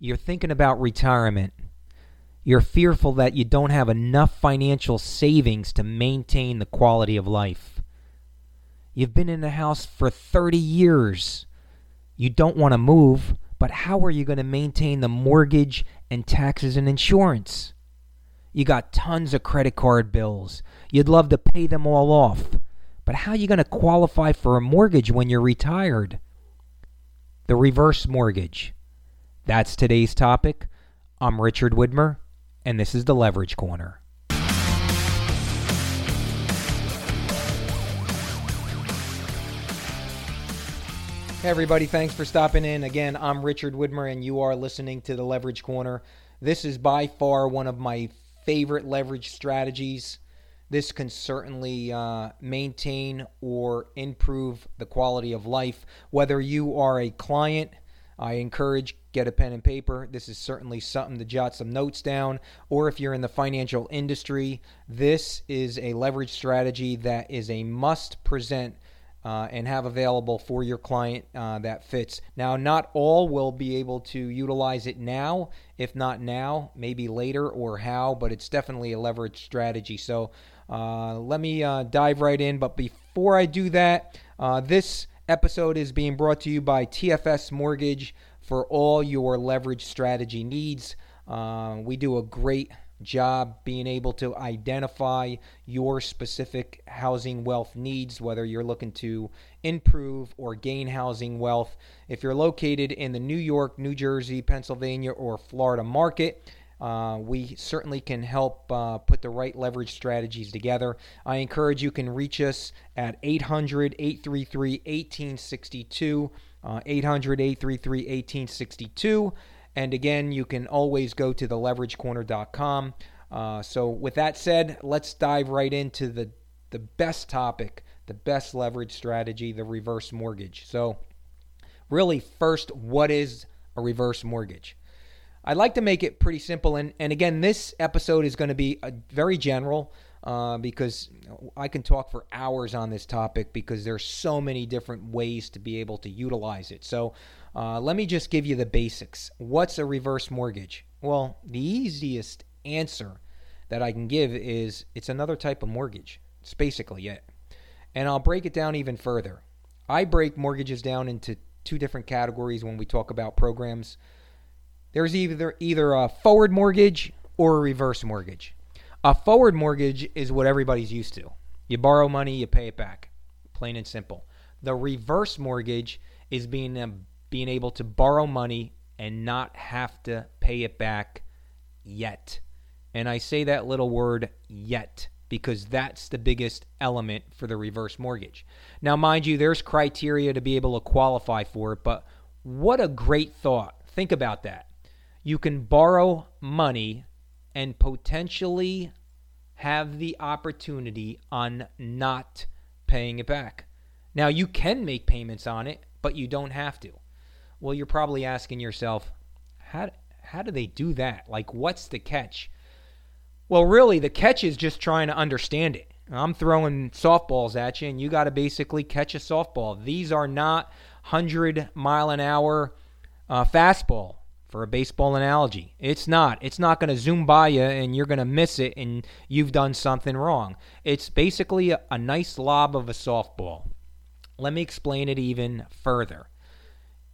You're thinking about retirement. You're fearful that you don't have enough financial savings to maintain the quality of life. You've been in the house for 30 years. You don't want to move, but how are you going to maintain the mortgage and taxes and insurance? You got tons of credit card bills. You'd love to pay them all off. But how are you going to qualify for a mortgage when you're retired? The reverse mortgage. That's today's topic. I'm Richard Widmer, and this is the Leverage Corner. Hey, everybody, thanks for stopping in. Again, I'm Richard Widmer, and you are listening to the Leverage Corner. This is by far one of my favorite leverage strategies. This can certainly uh, maintain or improve the quality of life. Whether you are a client, I encourage get a pen and paper. This is certainly something to jot some notes down. Or if you're in the financial industry, this is a leverage strategy that is a must present uh, and have available for your client uh, that fits. Now, not all will be able to utilize it now. If not now, maybe later or how, but it's definitely a leverage strategy. So uh, let me uh, dive right in. But before I do that, uh, this episode is being brought to you by TFS Mortgage for all your leverage strategy needs. Uh, we do a great job being able to identify your specific housing wealth needs, whether you're looking to improve or gain housing wealth. If you're located in the New York, New Jersey, Pennsylvania, or Florida market, uh, we certainly can help uh, put the right leverage strategies together. I encourage you can reach us at 800 833 1862. Uh, 800 833 1862. And again, you can always go to theleveragecorner.com. Uh, so, with that said, let's dive right into the, the best topic, the best leverage strategy, the reverse mortgage. So, really, first, what is a reverse mortgage? I'd like to make it pretty simple. And, and again, this episode is going to be a, very general uh, because I can talk for hours on this topic because there's so many different ways to be able to utilize it. So, uh, let me just give you the basics. What's a reverse mortgage? Well, the easiest answer that I can give is it's another type of mortgage. It's basically it. And I'll break it down even further. I break mortgages down into two different categories when we talk about programs. There's either either a forward mortgage or a reverse mortgage. A forward mortgage is what everybody's used to. You borrow money, you pay it back. Plain and simple. The reverse mortgage is being uh, being able to borrow money and not have to pay it back yet. And I say that little word yet because that's the biggest element for the reverse mortgage. Now, mind you, there's criteria to be able to qualify for it, but what a great thought. Think about that. You can borrow money and potentially have the opportunity on not paying it back. Now, you can make payments on it, but you don't have to. Well, you're probably asking yourself, how how do they do that? Like what's the catch? Well, really the catch is just trying to understand it. I'm throwing softballs at you and you got to basically catch a softball. These are not 100 mile an hour uh, fastball for a baseball analogy. It's not. It's not going to zoom by you and you're going to miss it and you've done something wrong. It's basically a, a nice lob of a softball. Let me explain it even further.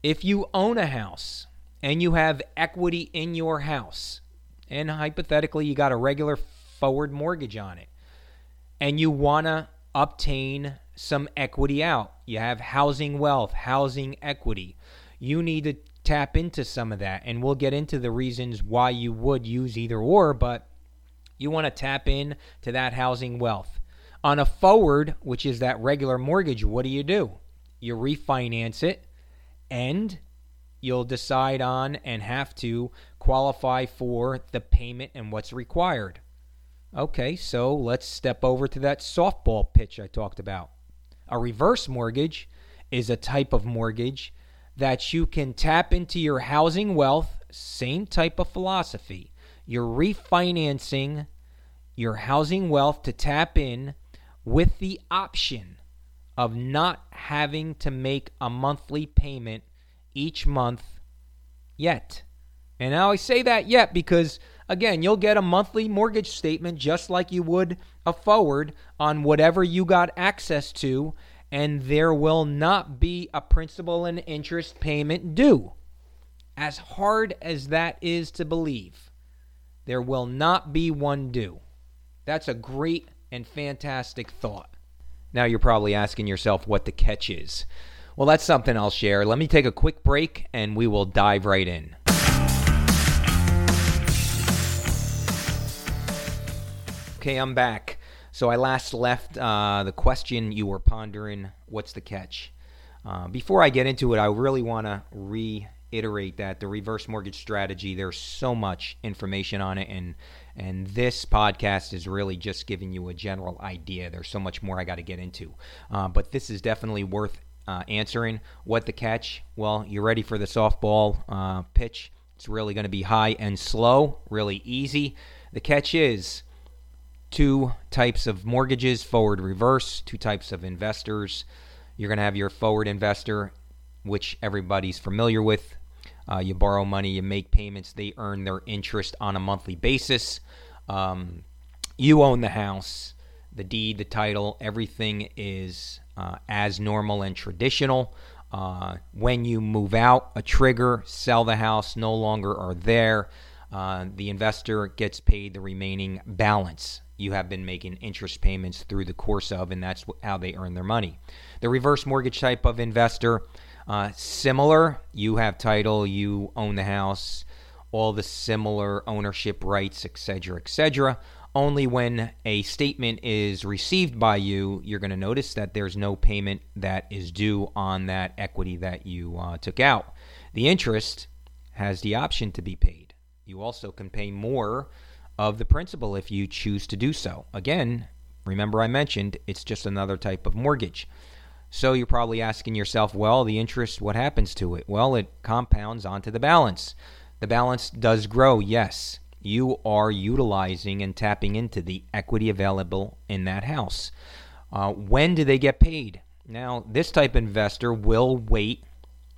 If you own a house and you have equity in your house, and hypothetically you got a regular forward mortgage on it, and you want to obtain some equity out, you have housing wealth, housing equity, you need to tap into some of that. And we'll get into the reasons why you would use either or, but you want to tap in to that housing wealth. On a forward, which is that regular mortgage, what do you do? You refinance it and you'll decide on and have to qualify for the payment and what's required. Okay, so let's step over to that softball pitch I talked about. A reverse mortgage is a type of mortgage that you can tap into your housing wealth, same type of philosophy. You're refinancing your housing wealth to tap in with the option of not having to make a monthly payment each month yet. And now I say that yet because, again, you'll get a monthly mortgage statement just like you would a forward on whatever you got access to, and there will not be a principal and interest payment due. As hard as that is to believe, there will not be one due. That's a great and fantastic thought. Now you're probably asking yourself what the catch is. Well, that's something I'll share. Let me take a quick break and we will dive right in. Okay, I'm back. So I last left uh, the question you were pondering what's the catch? Uh, before I get into it, I really want to reiterate that the reverse mortgage strategy, there's so much information on it, and and this podcast is really just giving you a general idea. There's so much more I got to get into. Uh, but this is definitely worth uh, answering. What the catch? Well, you're ready for the softball uh, pitch. It's really going to be high and slow, really easy. The catch is two types of mortgages forward reverse, two types of investors. You're going to have your forward investor, which everybody's familiar with. Uh, you borrow money, you make payments, they earn their interest on a monthly basis. Um, you own the house, the deed, the title, everything is uh, as normal and traditional. Uh, when you move out, a trigger, sell the house, no longer are there. Uh, the investor gets paid the remaining balance. You have been making interest payments through the course of, and that's how they earn their money. The reverse mortgage type of investor, uh, similar. You have title, you own the house, all the similar ownership rights, etc., etc. Only when a statement is received by you, you're going to notice that there's no payment that is due on that equity that you uh, took out. The interest has the option to be paid. You also can pay more of the principal if you choose to do so. Again, remember I mentioned it's just another type of mortgage. So you're probably asking yourself, well, the interest, what happens to it? Well, it compounds onto the balance. The balance does grow, yes. You are utilizing and tapping into the equity available in that house. Uh, when do they get paid? Now, this type investor will wait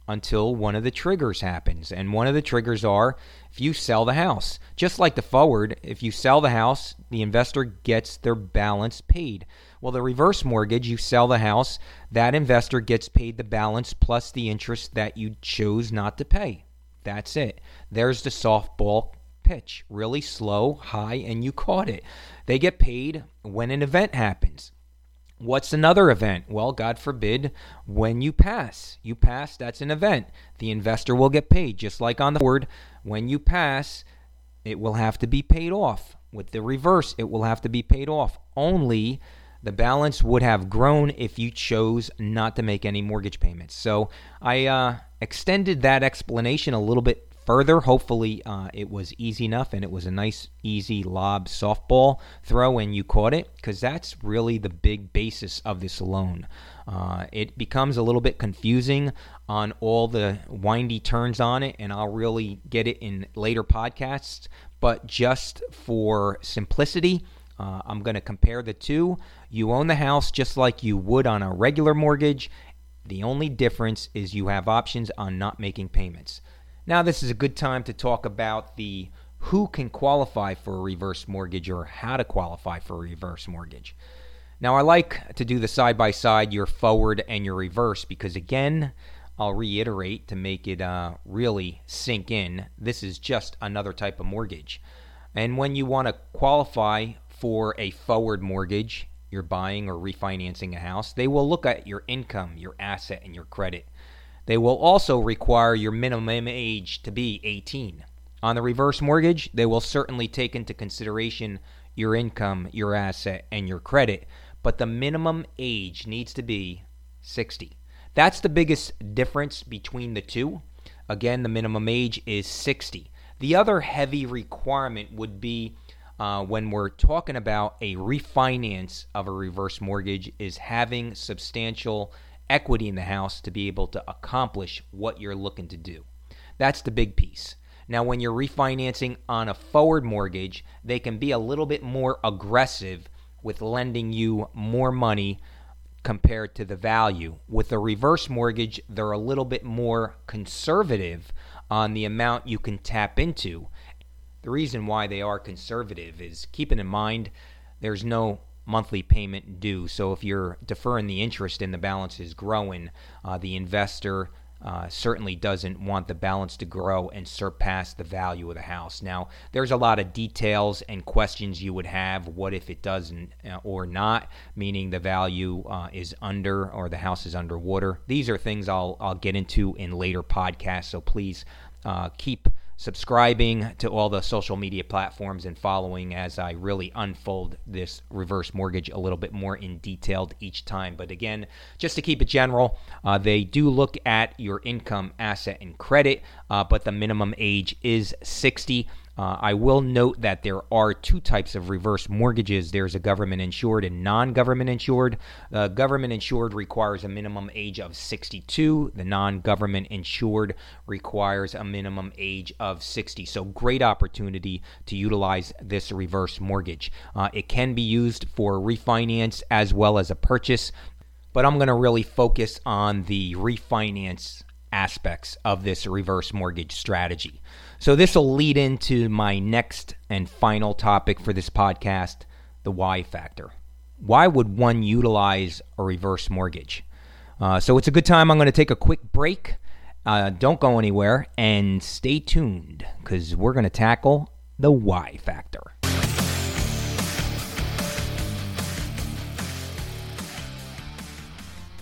until one of the triggers happens. And one of the triggers are if you sell the house. Just like the forward, if you sell the house, the investor gets their balance paid. Well, the reverse mortgage, you sell the house, that investor gets paid the balance plus the interest that you chose not to pay. That's it. There's the softball pitch. Really slow, high, and you caught it. They get paid when an event happens. What's another event? Well, God forbid, when you pass. You pass, that's an event. The investor will get paid, just like on the board. When you pass, it will have to be paid off. With the reverse, it will have to be paid off. Only the balance would have grown if you chose not to make any mortgage payments. So I uh, extended that explanation a little bit further. Hopefully, uh, it was easy enough and it was a nice, easy lob softball throw and you caught it because that's really the big basis of this loan. Uh, it becomes a little bit confusing on all the windy turns on it, and I'll really get it in later podcasts. But just for simplicity, uh, I'm going to compare the two. You own the house just like you would on a regular mortgage. The only difference is you have options on not making payments. Now, this is a good time to talk about the who can qualify for a reverse mortgage or how to qualify for a reverse mortgage. Now, I like to do the side by side, your forward and your reverse, because again, I'll reiterate to make it uh, really sink in this is just another type of mortgage. And when you want to qualify for a forward mortgage, you're buying or refinancing a house, they will look at your income, your asset, and your credit. They will also require your minimum age to be 18. On the reverse mortgage, they will certainly take into consideration your income, your asset, and your credit, but the minimum age needs to be 60. That's the biggest difference between the two. Again, the minimum age is 60. The other heavy requirement would be uh, when we're talking about a refinance of a reverse mortgage is having substantial equity in the house to be able to accomplish what you're looking to do. That's the big piece. Now, when you're refinancing on a forward mortgage, they can be a little bit more aggressive with lending you more money compared to the value. With a reverse mortgage, they're a little bit more conservative on the amount you can tap into. The reason why they are conservative is keeping in mind there's no monthly payment due. So if you're deferring the interest and the balance is growing, uh, the investor uh, certainly doesn't want the balance to grow and surpass the value of the house. Now, there's a lot of details and questions you would have. What if it doesn't uh, or not? Meaning the value uh, is under or the house is underwater. These are things I'll I'll get into in later podcasts. So please uh, keep subscribing to all the social media platforms and following as I really unfold this reverse mortgage a little bit more in detail each time. But again, just to keep it general, uh, they do look at your income, asset, and credit, uh, but the minimum age is 60. Uh, I will note that there are two types of reverse mortgages. There's a government insured and non government insured. The government insured requires a minimum age of 62. The non government insured requires a minimum age of 60. So, great opportunity to utilize this reverse mortgage. Uh, it can be used for refinance as well as a purchase, but I'm going to really focus on the refinance aspects of this reverse mortgage strategy. So, this will lead into my next and final topic for this podcast the why factor. Why would one utilize a reverse mortgage? Uh, so, it's a good time. I'm going to take a quick break. Uh, don't go anywhere and stay tuned because we're going to tackle the why factor.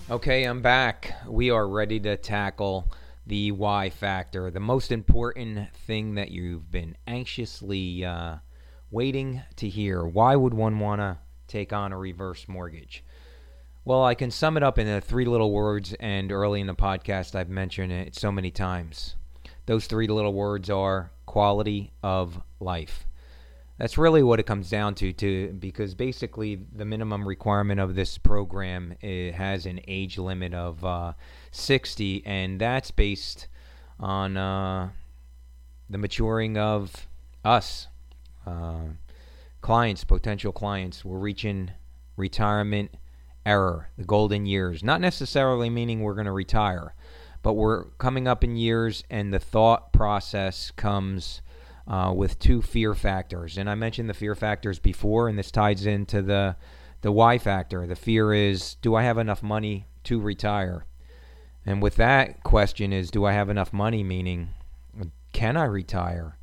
Okay, I'm back. We are ready to tackle the why factor, the most important thing that you've been anxiously uh, waiting to hear. Why would one want to take on a reverse mortgage? Well, I can sum it up in three little words, and early in the podcast, I've mentioned it so many times. Those three little words are quality of life. That's really what it comes down to, to because basically the minimum requirement of this program has an age limit of uh, 60, and that's based on uh, the maturing of us, uh, clients, potential clients. We're reaching retirement error, the golden years. Not necessarily meaning we're going to retire, but we're coming up in years, and the thought process comes uh, with two fear factors. And I mentioned the fear factors before, and this ties into the the why factor. The fear is, do I have enough money to retire? And with that question is, do I have enough money? Meaning, can I retire?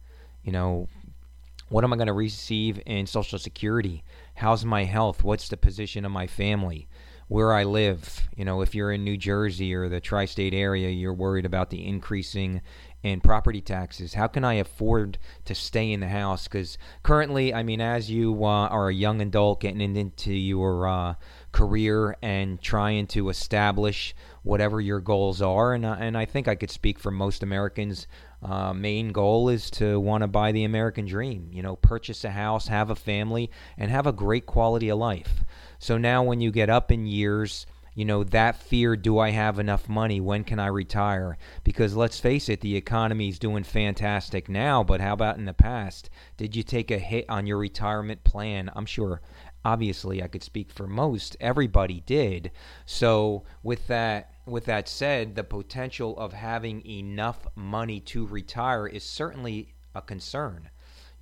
You know, what am I going to receive in Social Security? How's my health? What's the position of my family? Where I live? You know, if you're in New Jersey or the tri state area, you're worried about the increasing and property taxes. How can I afford to stay in the house? Because currently, I mean, as you uh, are a young adult getting into your uh, career and trying to establish whatever your goals are, and uh, and I think I could speak for most Americans. Uh, main goal is to want to buy the American dream. You know, purchase a house, have a family, and have a great quality of life. So now, when you get up in years you know, that fear do I have enough money? When can I retire? Because let's face it, the economy is doing fantastic now, but how about in the past? Did you take a hit on your retirement plan? I'm sure, obviously, I could speak for most. Everybody did. So, with that. With that said, the potential of having enough money to retire is certainly a concern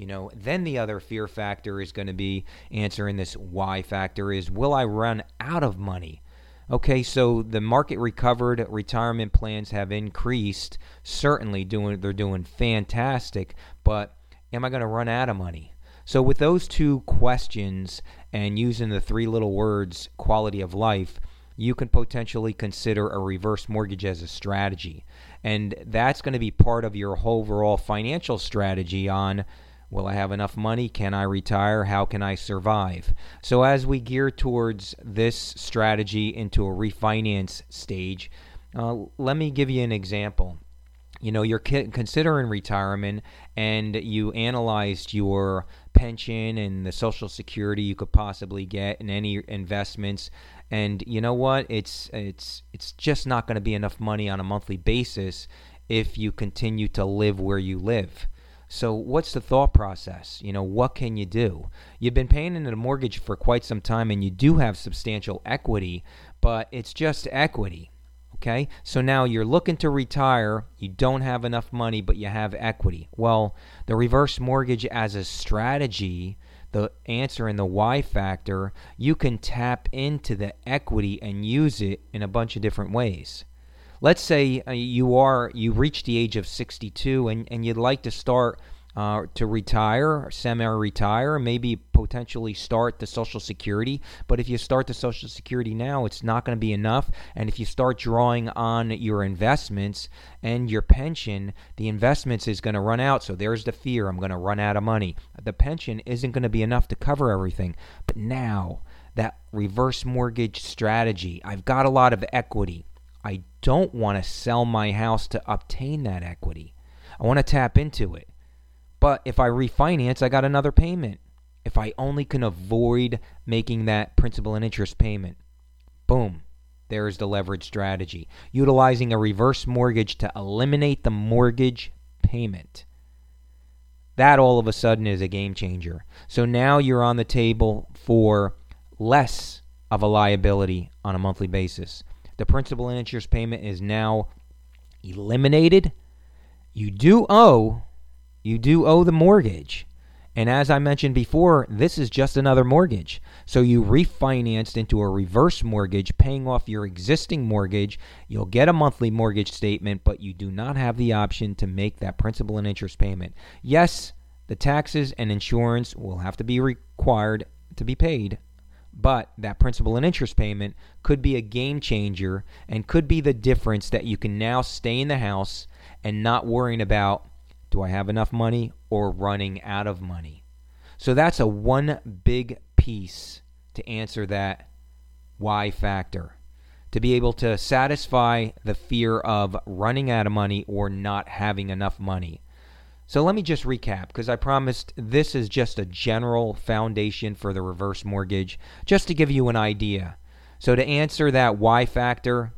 you know then the other fear factor is going to be answering this why factor is will i run out of money Okay, so the market recovered, retirement plans have increased. Certainly doing they're doing fantastic, but am I going to run out of money? So with those two questions and using the three little words quality of life, you can potentially consider a reverse mortgage as a strategy. And that's going to be part of your overall financial strategy on Will I have enough money? Can I retire? How can I survive? So, as we gear towards this strategy into a refinance stage, uh, let me give you an example. You know, you're considering retirement and you analyzed your pension and the social security you could possibly get and any investments and you know what it's it's it's just not going to be enough money on a monthly basis if you continue to live where you live so, what's the thought process? You know, what can you do? You've been paying into a mortgage for quite some time and you do have substantial equity, but it's just equity. Okay, so now you're looking to retire, you don't have enough money, but you have equity. Well, the reverse mortgage as a strategy, the answer in the why factor, you can tap into the equity and use it in a bunch of different ways. Let's say uh, you are you reach the age of 62 and, and you'd like to start uh, to retire, semi-retire, maybe potentially start the Social Security. But if you start the Social Security now, it's not going to be enough. And if you start drawing on your investments and your pension, the investments is going to run out. So there's the fear: I'm going to run out of money. The pension isn't going to be enough to cover everything. But now that reverse mortgage strategy, I've got a lot of equity. I don't want to sell my house to obtain that equity. I want to tap into it. But if I refinance, I got another payment. If I only can avoid making that principal and interest payment, boom, there's the leverage strategy. Utilizing a reverse mortgage to eliminate the mortgage payment. That all of a sudden is a game changer. So now you're on the table for less of a liability on a monthly basis. The principal and interest payment is now eliminated. You do owe you do owe the mortgage. And as I mentioned before, this is just another mortgage. So you refinanced into a reverse mortgage, paying off your existing mortgage. You'll get a monthly mortgage statement, but you do not have the option to make that principal and interest payment. Yes, the taxes and insurance will have to be required to be paid, but that principal and interest payment could be a game changer and could be the difference that you can now stay in the house and not worrying about do I have enough money or running out of money? So that's a one big piece to answer that why factor. To be able to satisfy the fear of running out of money or not having enough money. So let me just recap because I promised this is just a general foundation for the reverse mortgage, just to give you an idea. So to answer that why factor,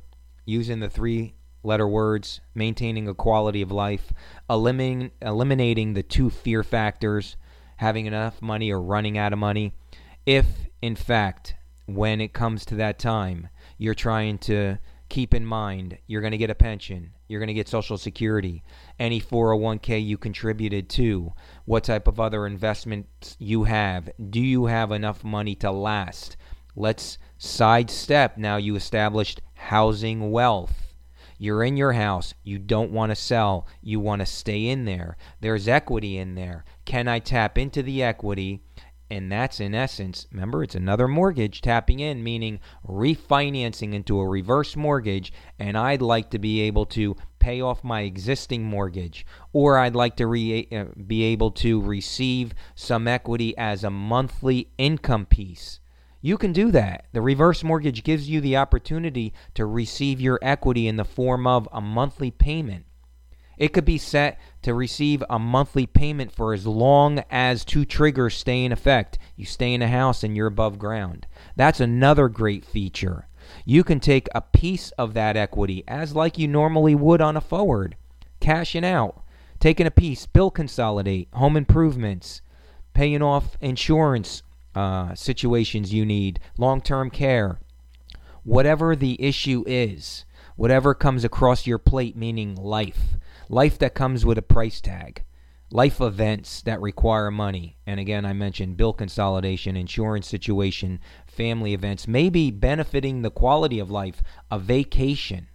using the three letter words, maintaining a quality of life, eliminating, eliminating the two fear factors, having enough money or running out of money. If, in fact, when it comes to that time, you're trying to keep in mind you're going to get a pension, you're going to get Social Security, any 401k you contributed to, what type of other investments you have, do you have enough money to last? Let's sidestep now you established housing wealth you're in your house. You don't want to sell. You want to stay in there. There's equity in there. Can I tap into the equity? And that's in essence, remember, it's another mortgage tapping in, meaning refinancing into a reverse mortgage. And I'd like to be able to pay off my existing mortgage, or I'd like to re- uh, be able to receive some equity as a monthly income piece. You can do that. The reverse mortgage gives you the opportunity to receive your equity in the form of a monthly payment. It could be set to receive a monthly payment for as long as two triggers stay in effect. You stay in a house and you're above ground. That's another great feature. You can take a piece of that equity as like you normally would on a forward, cashing out, taking a piece, bill consolidate, home improvements, paying off insurance uh, situations you need, long term care, whatever the issue is, whatever comes across your plate, meaning life, life that comes with a price tag, life events that require money. And again, I mentioned bill consolidation, insurance situation, family events, maybe benefiting the quality of life, a vacation.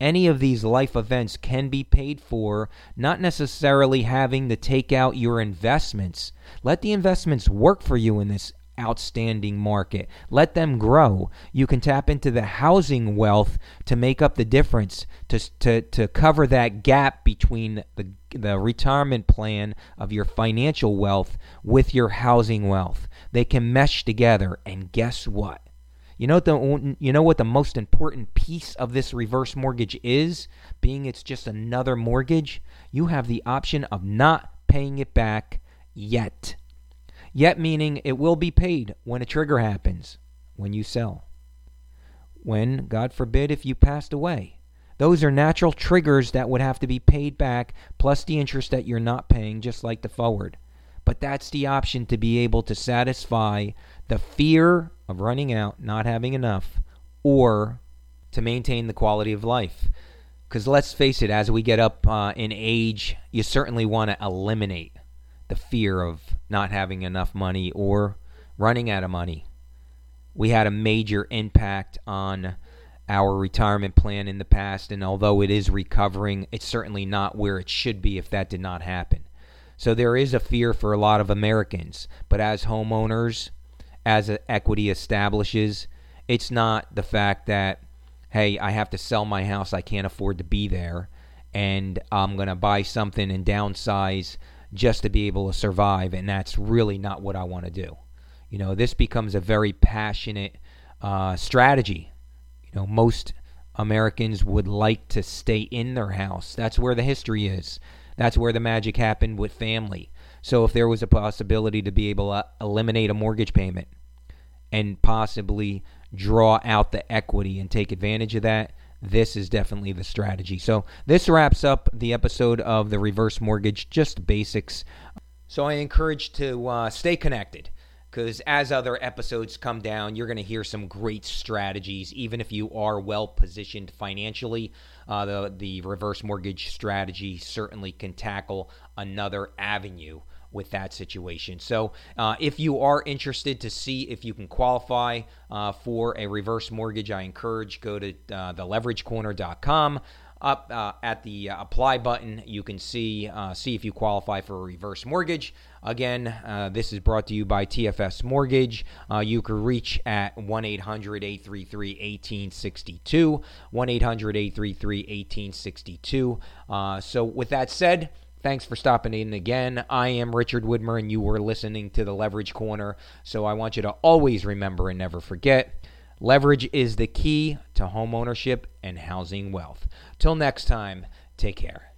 Any of these life events can be paid for, not necessarily having to take out your investments. Let the investments work for you in this outstanding market. Let them grow. You can tap into the housing wealth to make up the difference, to, to, to cover that gap between the, the retirement plan of your financial wealth with your housing wealth. They can mesh together. And guess what? You know what the you know what the most important piece of this reverse mortgage is? Being it's just another mortgage, you have the option of not paying it back yet. Yet meaning it will be paid when a trigger happens, when you sell. When, God forbid, if you passed away. Those are natural triggers that would have to be paid back, plus the interest that you're not paying, just like the forward. But that's the option to be able to satisfy the fear of running out, not having enough, or to maintain the quality of life. Because let's face it, as we get up uh, in age, you certainly want to eliminate the fear of not having enough money or running out of money. We had a major impact on our retirement plan in the past, and although it is recovering, it's certainly not where it should be if that did not happen. So there is a fear for a lot of Americans, but as homeowners, as equity establishes, it's not the fact that, hey, I have to sell my house, I can't afford to be there, and I'm going to buy something and downsize just to be able to survive, and that's really not what I want to do. You know, this becomes a very passionate uh, strategy you know, most Americans would like to stay in their house. That's where the history is. That's where the magic happened with family. So if there was a possibility to be able to eliminate a mortgage payment and possibly draw out the equity and take advantage of that, this is definitely the strategy. So this wraps up the episode of the reverse mortgage, just basics. So I encourage to uh, stay connected because as other episodes come down, you're going to hear some great strategies. Even if you are well positioned financially, uh, the the reverse mortgage strategy certainly can tackle another avenue with that situation. So, uh, if you are interested to see if you can qualify uh, for a reverse mortgage, I encourage go to uh, theleveragecorner.com up uh, at the apply button, you can see uh, see if you qualify for a reverse mortgage. Again, uh, this is brought to you by TFS Mortgage. Uh, you can reach at 1 800 833 1862. 1 800 833 1862. Uh, so, with that said, Thanks for stopping in again. I am Richard Widmer, and you were listening to the Leverage Corner. So I want you to always remember and never forget leverage is the key to home ownership and housing wealth. Till next time, take care.